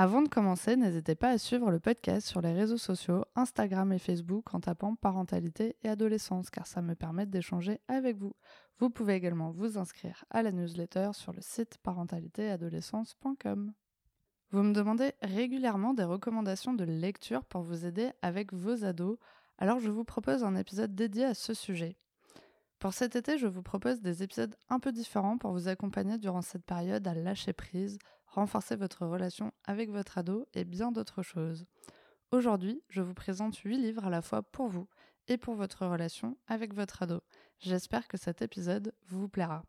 Avant de commencer, n'hésitez pas à suivre le podcast sur les réseaux sociaux, Instagram et Facebook en tapant parentalité et adolescence car ça me permet d'échanger avec vous. Vous pouvez également vous inscrire à la newsletter sur le site parentalitéadolescence.com. Vous me demandez régulièrement des recommandations de lecture pour vous aider avec vos ados, alors je vous propose un épisode dédié à ce sujet. Pour cet été, je vous propose des épisodes un peu différents pour vous accompagner durant cette période à lâcher prise, renforcer votre relation avec votre ado et bien d'autres choses. Aujourd'hui, je vous présente 8 livres à la fois pour vous et pour votre relation avec votre ado. J'espère que cet épisode vous plaira.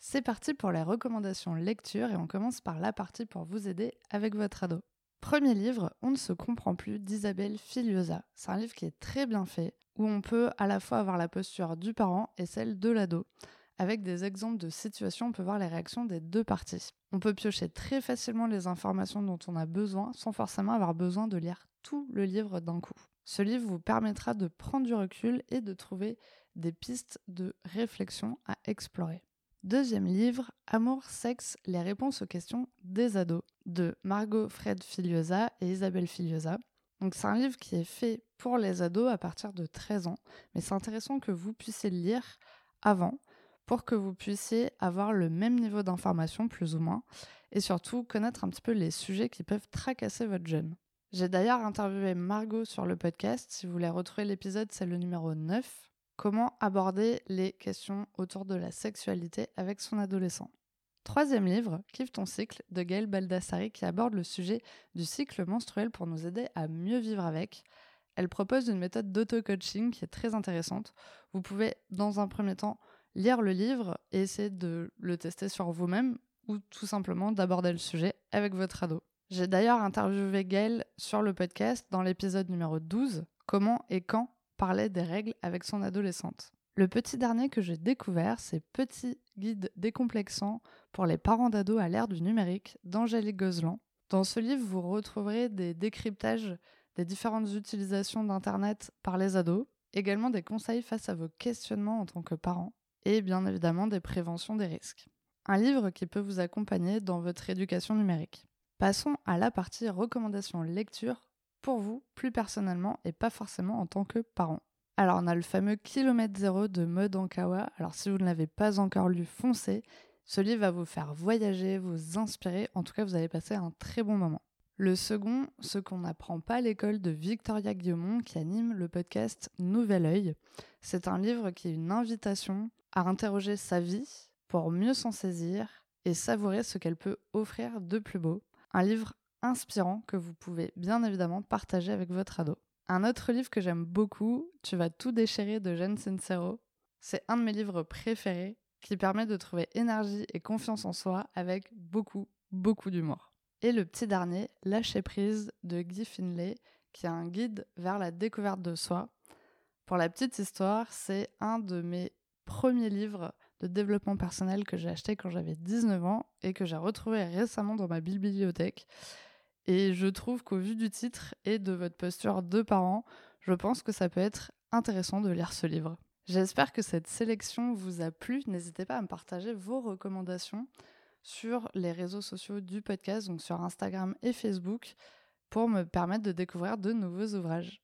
C'est parti pour les recommandations lecture et on commence par la partie pour vous aider avec votre ado. Premier livre, On ne se comprend plus d'Isabelle Filiosa. C'est un livre qui est très bien fait, où on peut à la fois avoir la posture du parent et celle de l'ado. Avec des exemples de situations, on peut voir les réactions des deux parties. On peut piocher très facilement les informations dont on a besoin sans forcément avoir besoin de lire tout le livre d'un coup. Ce livre vous permettra de prendre du recul et de trouver des pistes de réflexion à explorer. Deuxième livre, Amour, sexe, les réponses aux questions des ados, de Margot Fred Filiosa et Isabelle Filiosa. C'est un livre qui est fait pour les ados à partir de 13 ans, mais c'est intéressant que vous puissiez le lire avant pour que vous puissiez avoir le même niveau d'information, plus ou moins, et surtout connaître un petit peu les sujets qui peuvent tracasser votre jeune. J'ai d'ailleurs interviewé Margot sur le podcast. Si vous voulez retrouver l'épisode, c'est le numéro 9. Comment aborder les questions autour de la sexualité avec son adolescent. Troisième livre, Kiffe ton cycle, de Gaël Baldassari, qui aborde le sujet du cycle menstruel pour nous aider à mieux vivre avec. Elle propose une méthode d'auto-coaching qui est très intéressante. Vous pouvez, dans un premier temps, lire le livre et essayer de le tester sur vous-même ou tout simplement d'aborder le sujet avec votre ado. J'ai d'ailleurs interviewé Gaël sur le podcast dans l'épisode numéro 12, Comment et quand parler des règles avec son adolescente. Le petit dernier que j'ai découvert, c'est Petit guide décomplexant pour les parents d'ados à l'ère du numérique d'Angélique Gozlan. Dans ce livre, vous retrouverez des décryptages des différentes utilisations d'Internet par les ados, également des conseils face à vos questionnements en tant que parents, et bien évidemment des préventions des risques. Un livre qui peut vous accompagner dans votre éducation numérique. Passons à la partie recommandations lecture pour vous plus personnellement et pas forcément en tant que parent. Alors on a le fameux Kilomètre Zéro de Mode Ankawa. Alors si vous ne l'avez pas encore lu, foncez. Ce livre va vous faire voyager, vous inspirer. En tout cas, vous allez passer un très bon moment. Le second, ce qu'on n'apprend pas à l'école de Victoria Guillaumont qui anime le podcast Nouvel Oeil. C'est un livre qui est une invitation à interroger sa vie pour mieux s'en saisir et savourer ce qu'elle peut offrir de plus beau. Un livre inspirant que vous pouvez bien évidemment partager avec votre ado. Un autre livre que j'aime beaucoup, Tu vas tout déchirer de Jeanne Sincero. C'est un de mes livres préférés qui permet de trouver énergie et confiance en soi avec beaucoup, beaucoup d'humour. Et le petit dernier, Lâcher prise de Guy Finlay, qui est un guide vers la découverte de soi. Pour la petite histoire, c'est un de mes premier livre de développement personnel que j'ai acheté quand j'avais 19 ans et que j'ai retrouvé récemment dans ma bibliothèque. Et je trouve qu'au vu du titre et de votre posture de parent, je pense que ça peut être intéressant de lire ce livre. J'espère que cette sélection vous a plu. N'hésitez pas à me partager vos recommandations sur les réseaux sociaux du podcast, donc sur Instagram et Facebook, pour me permettre de découvrir de nouveaux ouvrages.